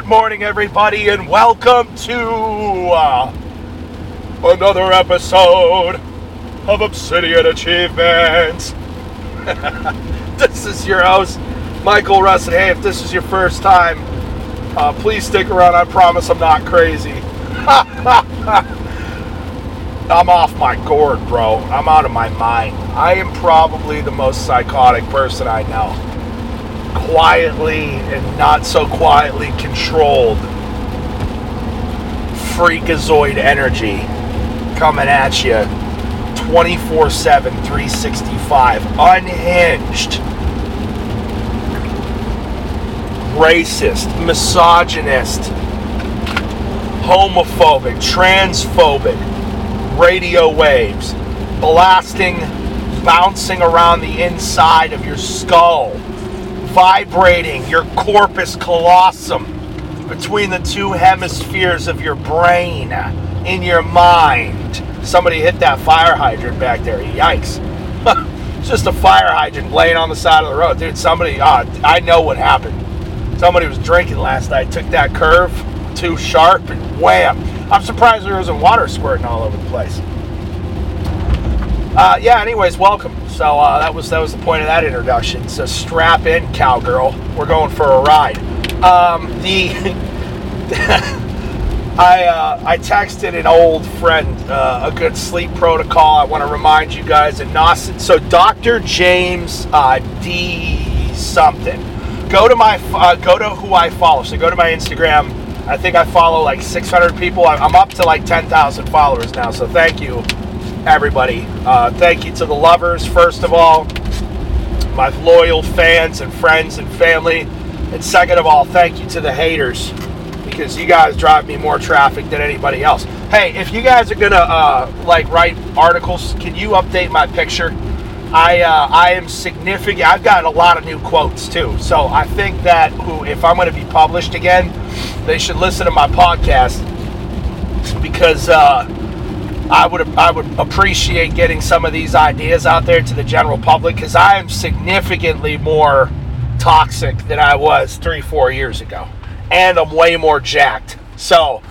Good morning, everybody, and welcome to uh, another episode of Obsidian Achievements. this is your host, Michael Russin. Hey, if this is your first time, uh, please stick around. I promise I'm not crazy. I'm off my gourd, bro. I'm out of my mind. I am probably the most psychotic person I know. Quietly and not so quietly controlled freakazoid energy coming at you 24 7, 365. Unhinged. Racist, misogynist, homophobic, transphobic radio waves blasting, bouncing around the inside of your skull, vibrating your corpus callosum between the two hemispheres of your brain, in your mind. Somebody hit that fire hydrant back there. Yikes. it's just a fire hydrant laying on the side of the road. Dude, somebody, uh, I know what happened. Somebody was drinking last night, took that curve too sharp, and wham I'm surprised there wasn't water squirting all over the place. Uh, yeah. Anyways, welcome. So uh, that was that was the point of that introduction. So strap in, cowgirl. We're going for a ride. Um, the I uh, I texted an old friend uh, a good sleep protocol. I want to remind you guys Nos- so Dr. James uh, D something. Go to my uh, go to who I follow. So go to my Instagram I think I follow like 600 people. I'm up to like 10,000 followers now. So thank you, everybody. Uh, thank you to the lovers, first of all, my loyal fans and friends and family. And second of all, thank you to the haters because you guys drive me more traffic than anybody else. Hey, if you guys are gonna uh, like write articles, can you update my picture? I uh, I am significant. I've got a lot of new quotes too. So I think that if I'm going to be published again, they should listen to my podcast because uh, I would I would appreciate getting some of these ideas out there to the general public because I am significantly more toxic than I was three four years ago, and I'm way more jacked. So.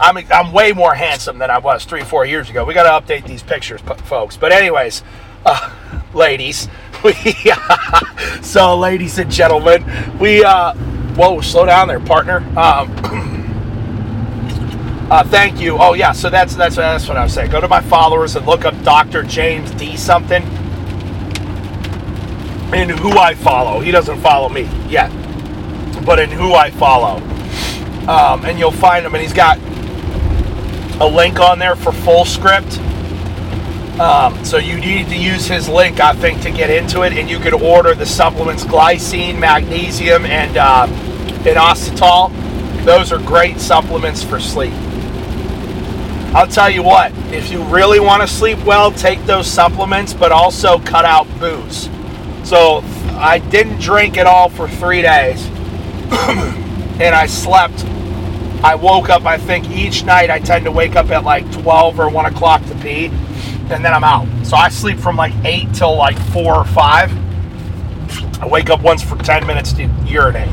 I'm, I'm way more handsome than I was three, four years ago. We got to update these pictures, folks. But, anyways, uh, ladies, we, so ladies and gentlemen, we, uh, whoa, slow down there, partner. Um, uh, thank you. Oh yeah, so that's that's that's what I was saying. Go to my followers and look up Dr. James D something, and who I follow. He doesn't follow me yet, but in who I follow, um, and you'll find him. And he's got a link on there for Fullscript. Um, so you need to use his link, I think, to get into it, and you can order the supplements glycine, magnesium, and uh, inositol. Those are great supplements for sleep. I'll tell you what, if you really want to sleep well, take those supplements, but also cut out booze. So I didn't drink at all for three days, and I slept. I woke up, I think each night I tend to wake up at like 12 or 1 o'clock to pee and then I'm out. So I sleep from like 8 till like 4 or 5. I wake up once for 10 minutes to urinate.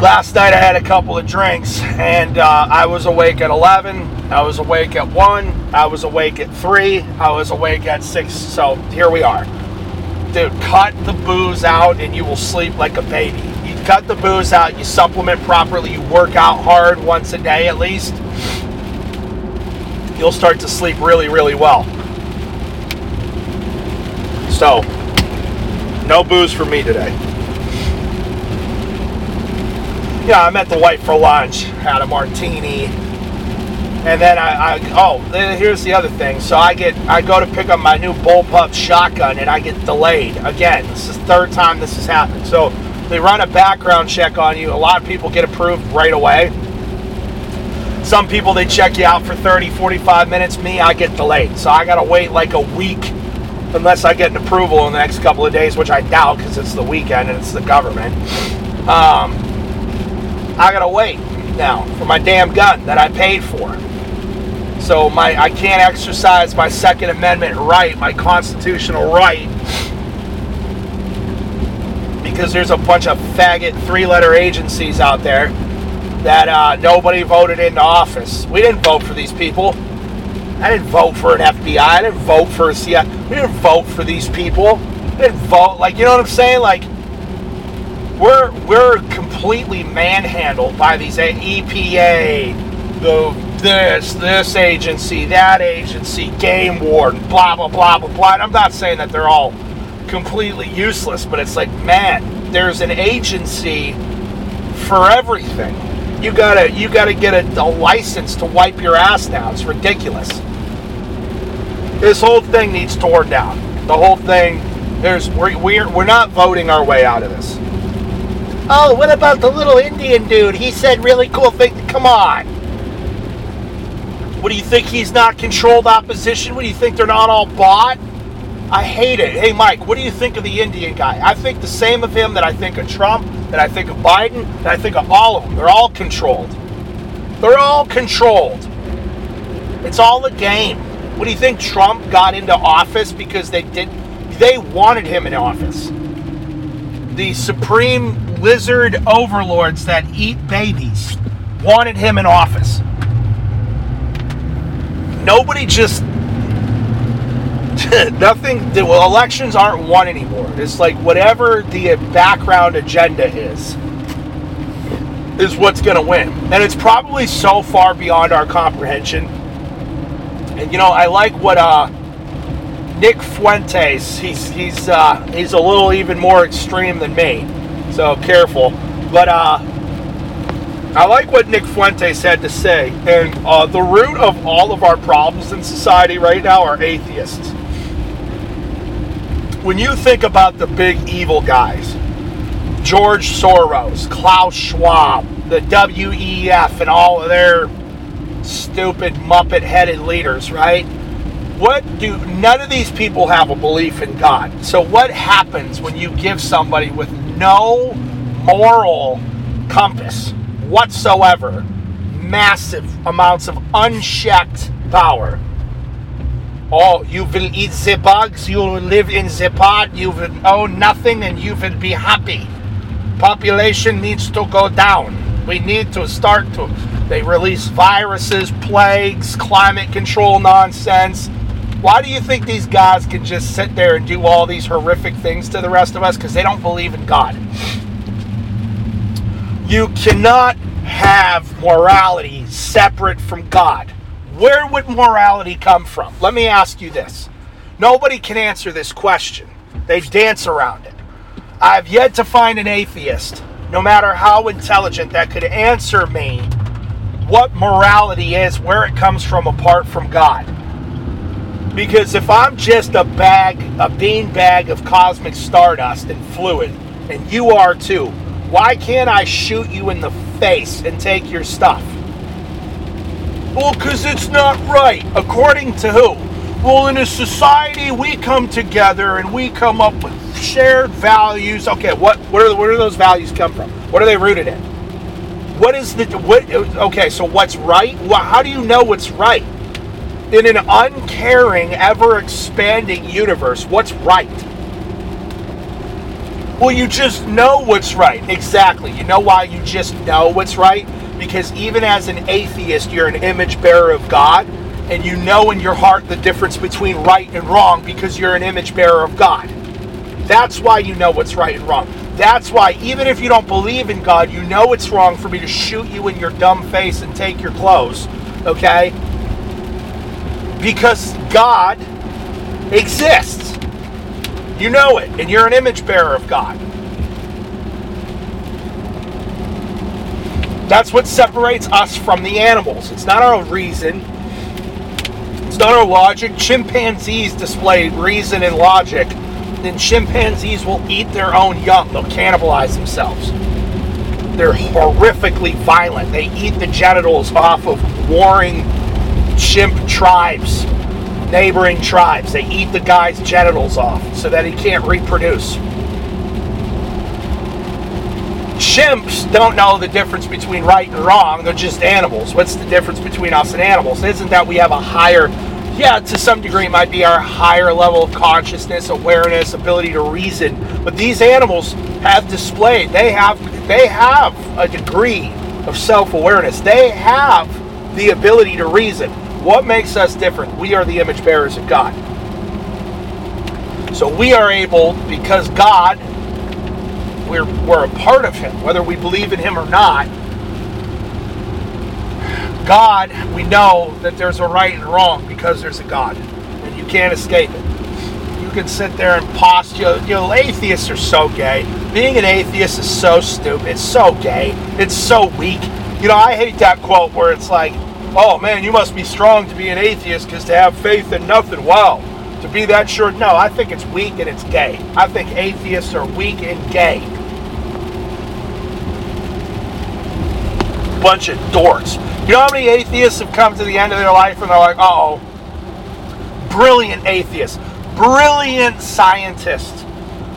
Last night I had a couple of drinks and uh, I was awake at 11. I was awake at 1. I was awake at 3. I was awake at 6. So here we are. Dude, cut the booze out and you will sleep like a baby. You cut the booze out, you supplement properly, you work out hard once a day at least you'll start to sleep really, really well. So, no booze for me today. Yeah, I met the wife for lunch, had a martini, and then I, I oh, here's the other thing. So I get, I go to pick up my new bullpup shotgun, and I get delayed again. This is the third time this has happened. So they run a background check on you. A lot of people get approved right away some people, they check you out for 30, 45 minutes. Me, I get delayed. So I got to wait like a week unless I get an approval in the next couple of days, which I doubt because it's the weekend and it's the government. Um, I got to wait now for my damn gun that I paid for. So my I can't exercise my Second Amendment right, my constitutional right, because there's a bunch of faggot three letter agencies out there that uh, nobody voted into office. We didn't vote for these people. I didn't vote for an FBI. I didn't vote for a CIA. We didn't vote for these people. We didn't vote. Like, you know what I'm saying? Like, we're we're completely manhandled by these EPA, the this this agency, that agency, game warden, blah blah blah blah blah. And I'm not saying that they're all completely useless, but it's like, man, there's an agency for everything. You gotta you gotta get a, a license to wipe your ass now. It's ridiculous. This whole thing needs torn down. The whole thing. There's we're we're, we're not voting our way out of this. Oh, what about the little Indian dude? He said really cool things. Come on. What do you think he's not controlled opposition? What do you think they're not all bought? I hate it. Hey, Mike, what do you think of the Indian guy? I think the same of him that I think of Trump, that I think of Biden, that I think of all of them. They're all controlled. They're all controlled. It's all a game. What do you think Trump got into office because they did they wanted him in office? The supreme lizard overlords that eat babies wanted him in office. Nobody just nothing well, elections aren't won anymore. It's like whatever the background agenda is is what's going to win. And it's probably so far beyond our comprehension. And you know, I like what uh Nick Fuentes, he's he's uh, he's a little even more extreme than me so careful. But uh, I like what Nick Fuentes had to say. And uh, the root of all of our problems in society right now are atheists. When you think about the big evil guys, George Soros, Klaus Schwab, the WEF, and all of their stupid Muppet headed leaders, right? What do none of these people have a belief in God? So, what happens when you give somebody with no moral compass whatsoever, massive amounts of unchecked power. Oh, you will eat the bugs, you will live in the pod, you will own nothing, and you will be happy. Population needs to go down. We need to start to. They release viruses, plagues, climate control nonsense why do you think these guys can just sit there and do all these horrific things to the rest of us? Because they don't believe in God. You cannot have morality separate from God. Where would morality come from? Let me ask you this. Nobody can answer this question. They dance around it. I've yet to find an atheist, no matter how intelligent, that could answer me what morality is, where it comes from apart from God. Because if I'm just a bag, a bean bag of cosmic stardust and fluid, and you are too, why can't I shoot you in the face and take your stuff? Well, because it's not right. According to who? Well, in a society, we come together and we come up with shared values. Okay, what what are where do those values come from? What are they rooted in? What is the what? Okay, so what's right? Well, how do you know what's right? In an uncaring, ever expanding universe, what's right? Well, you just know what's right. Exactly. You know why you just know what's right? Because even as an atheist, you're an image bearer of God, and you know in your heart the difference between right and wrong because you're an image bearer of God. That's why you know what's right and wrong. That's why, even if you don't believe in God, you know it's wrong for me to shoot you in your dumb face and take your clothes, okay? Because God exists. You know it, and you're an image bearer of God. That's what separates us from the animals. It's not our reason, it's not our logic. Chimpanzees display reason and logic. Then chimpanzees will eat their own young, they'll cannibalize themselves. They're horrifically violent. They eat the genitals off of warring chimp tribes, neighboring tribes. They eat the guy's genitals off so that he can't reproduce. Chimps don't know the difference between right and wrong. They're just animals. What's the difference between us and animals? Isn't that we have a higher yeah, to some degree, it might be our higher level of consciousness, awareness, ability to reason. But these animals have displayed, they have, they have a degree of self awareness. They have the ability to reason. What makes us different? We are the image bearers of God. So we are able, because God, we're, we're a part of Him, whether we believe in Him or not. God, we know that there's a right and wrong because there's a God, and you can't escape it. You can sit there and postulate. You know, atheists are so gay. Being an atheist is so stupid. It's so gay. It's so weak. You know, I hate that quote where it's like, "Oh man, you must be strong to be an atheist because to have faith in nothing." Wow, to be that sure. No, I think it's weak and it's gay. I think atheists are weak and gay. Bunch of dorks. You know how many atheists have come to the end of their life and they're like, oh, brilliant atheist, brilliant scientist.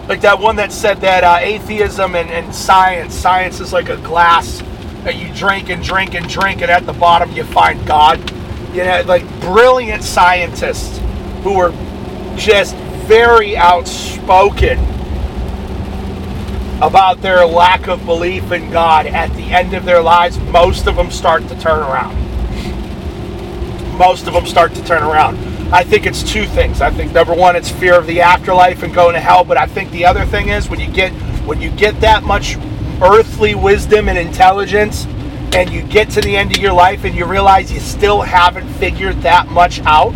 Like that one that said that uh, atheism and, and science, science is like a glass that you drink and drink and drink, and at the bottom you find God. You know, like brilliant scientists who were just very outspoken about their lack of belief in God at the end of their lives, most of them start to turn around. Most of them start to turn around. I think it's two things. I think number one, it's fear of the afterlife and going to hell. But I think the other thing is when you get when you get that much earthly wisdom and intelligence, and you get to the end of your life and you realize you still haven't figured that much out.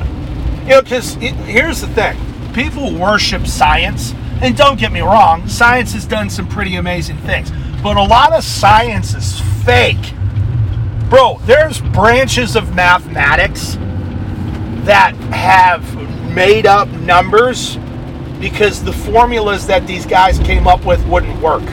You know, because here's the thing: people worship science and don't get me wrong, science has done some pretty amazing things, but a lot of science is fake. Bro, there's branches of mathematics that have made up numbers because the formulas that these guys came up with wouldn't work.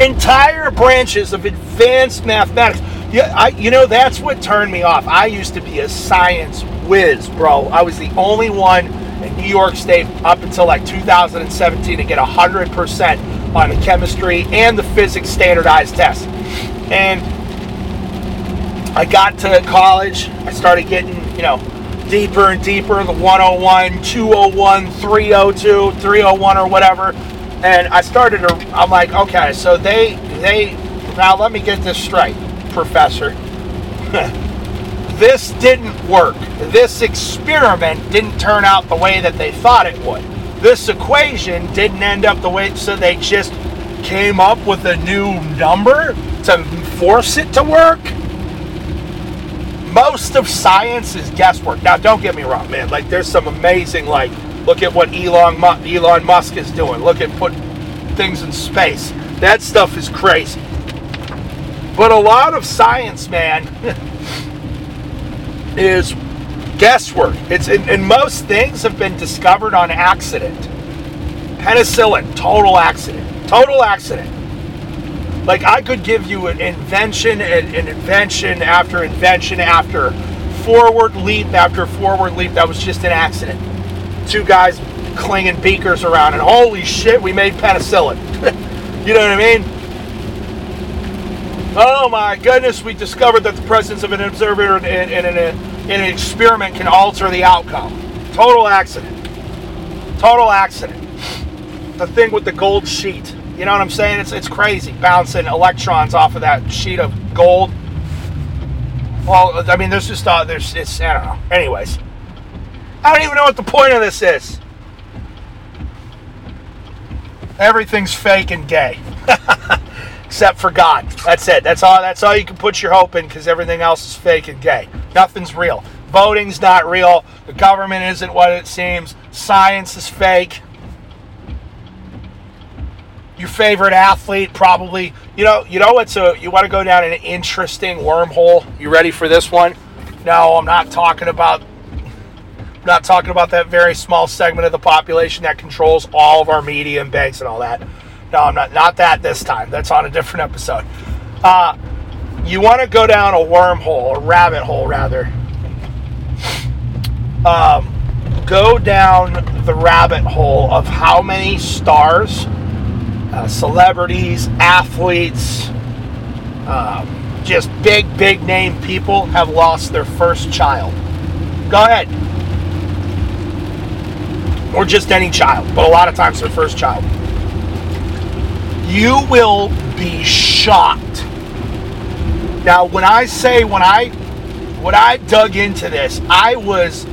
Entire branches of advanced mathematics. Yeah, I, you know, that's what turned me off. I used to be a science whiz, bro. I was the only one in New York State up until like 2017 to get 100% on the chemistry and the physics standardized test. And I got to college, I started getting, you know, deeper and deeper the 101, 201, 302, 301 or whatever. And I started to I'm like, okay, so they they now let me get this straight, professor. this didn't work. This experiment didn't turn out the way that they thought it would. This equation didn't end up the way, so they just came up with a new number to force it to work. Most of science is guesswork. Now, don't get me wrong, man. Like, there's some amazing, like, look at what Elon, Elon Musk is doing. Look at put things in space. That stuff is crazy. But a lot of science, man, is guesswork. It's and most things have been discovered on accident. Penicillin, total accident. Total accident. Like I could give you an invention and an invention after invention after forward leap after forward leap that was just an accident. Two guys clinging beakers around and holy shit, we made penicillin. you know what I mean? Oh my goodness, we discovered that the presence of an observer in, in, in, in an experiment can alter the outcome. Total accident. Total accident. The thing with the gold sheet. You know what I'm saying? It's, it's crazy bouncing electrons off of that sheet of gold. Well, I mean, there's just, uh, there's, it's, I don't know. Anyways, I don't even know what the point of this is. Everything's fake and gay. except for God. That's it. That's all. That's all you can put your hope in because everything else is fake and gay. Nothing's real. Voting's not real. The government isn't what it seems. Science is fake. Your favorite athlete probably. You know. You know what's a. You want to go down an interesting wormhole. You ready for this one? No, I'm not talking about. Not talking about that very small segment of the population that controls all of our media and banks and all that. No, I'm not. Not that this time. That's on a different episode. Uh, you want to go down a wormhole, a rabbit hole, rather. Um, go down the rabbit hole of how many stars, uh, celebrities, athletes, um, just big, big name people have lost their first child. Go ahead. Or just any child, but a lot of times their first child. You will be shocked. Now, when I say when I when I dug into this, I was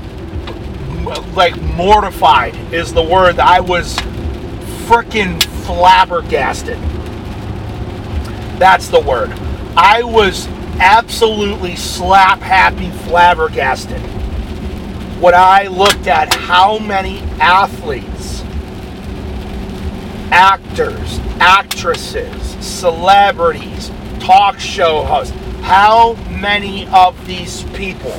like mortified is the word. I was freaking flabbergasted. That's the word. I was absolutely slap happy flabbergasted when I looked at how many athletes, actors, actresses, celebrities, talk show hosts, how many of these people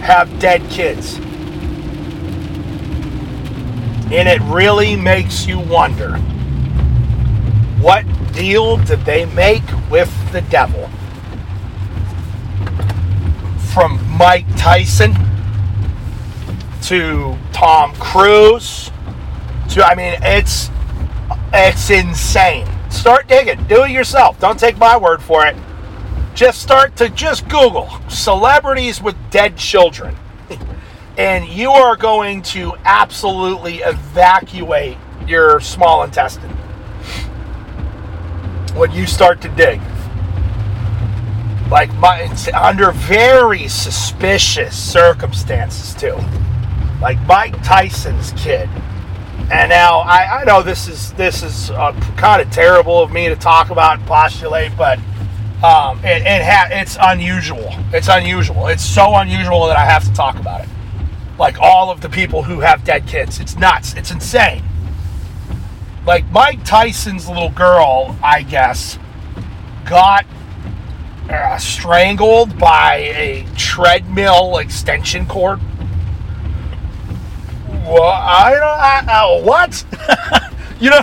have dead kids? And it really makes you wonder what deal did they make with the devil? From Mike Tyson to Tom Cruise to I mean it's it's insane. Start digging. Do it yourself. Don't take my word for it. Just start to just Google celebrities with dead children. and you are going to absolutely evacuate your small intestine when you start to dig. Like my, under very suspicious circumstances too. Like Mike Tyson's kid. And now I, I know this is this is uh, kind of terrible of me to talk about and postulate, but um, it, it ha- it's unusual. It's unusual. It's so unusual that I have to talk about it. Like all of the people who have dead kids, it's nuts. It's insane like Mike Tyson's little girl, I guess, got uh, strangled by a treadmill extension cord. Well, I don't. I, uh, what? you know,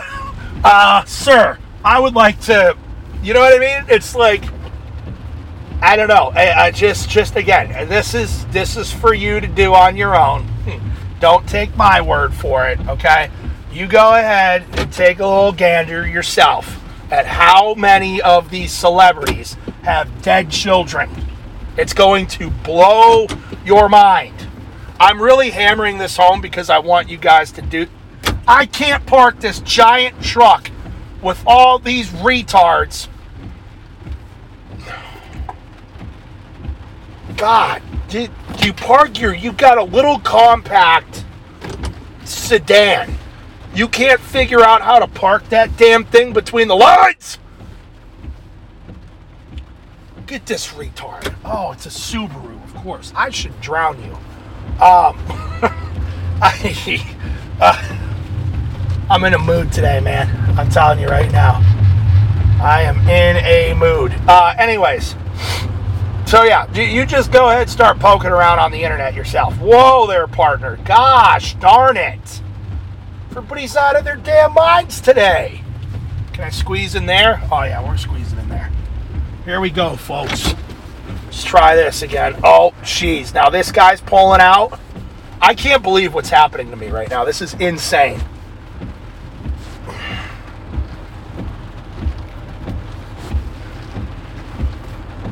uh, sir, I would like to. You know what I mean? It's like I don't know. I, I just, just again, this is this is for you to do on your own. Don't take my word for it, okay? you go ahead and take a little gander yourself at how many of these celebrities have dead children. It's going to blow your mind. I'm really hammering this home because I want you guys to do. I can't park this giant truck with all these retards. God, did you park your? You've got a little compact sedan you can't figure out how to park that damn thing between the lines? Get this retard. Oh, it's a Subaru, of course. I should drown you. Um, I, uh, I'm in a mood today, man. I'm telling you right now. I am in a mood. Uh, anyways, so yeah, you just go ahead and start poking around on the internet yourself. Whoa there, partner. Gosh darn it. Everybody's out of their damn minds today. Can I squeeze in there? Oh, yeah, we're squeezing in there. Here we go, folks. Let's try this again. Oh, jeez. Now this guy's pulling out. I can't believe what's happening to me right now. This is insane.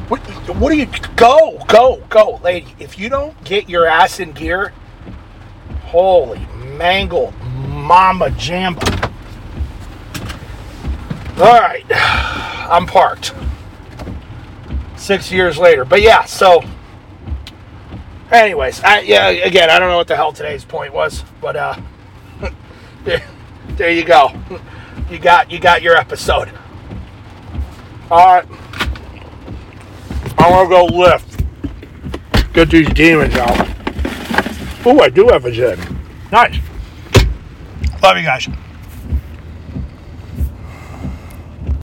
What, what do you go go go lady if you don't get your ass in gear holy mangle Mama Jamba. All right, I'm parked. Six years later, but yeah. So, anyways, I, yeah. Again, I don't know what the hell today's point was, but uh, there, you go. You got you got your episode. All right, I'm gonna go lift. Get these demons out. Oh, I do have a gin. Nice. Love you guys.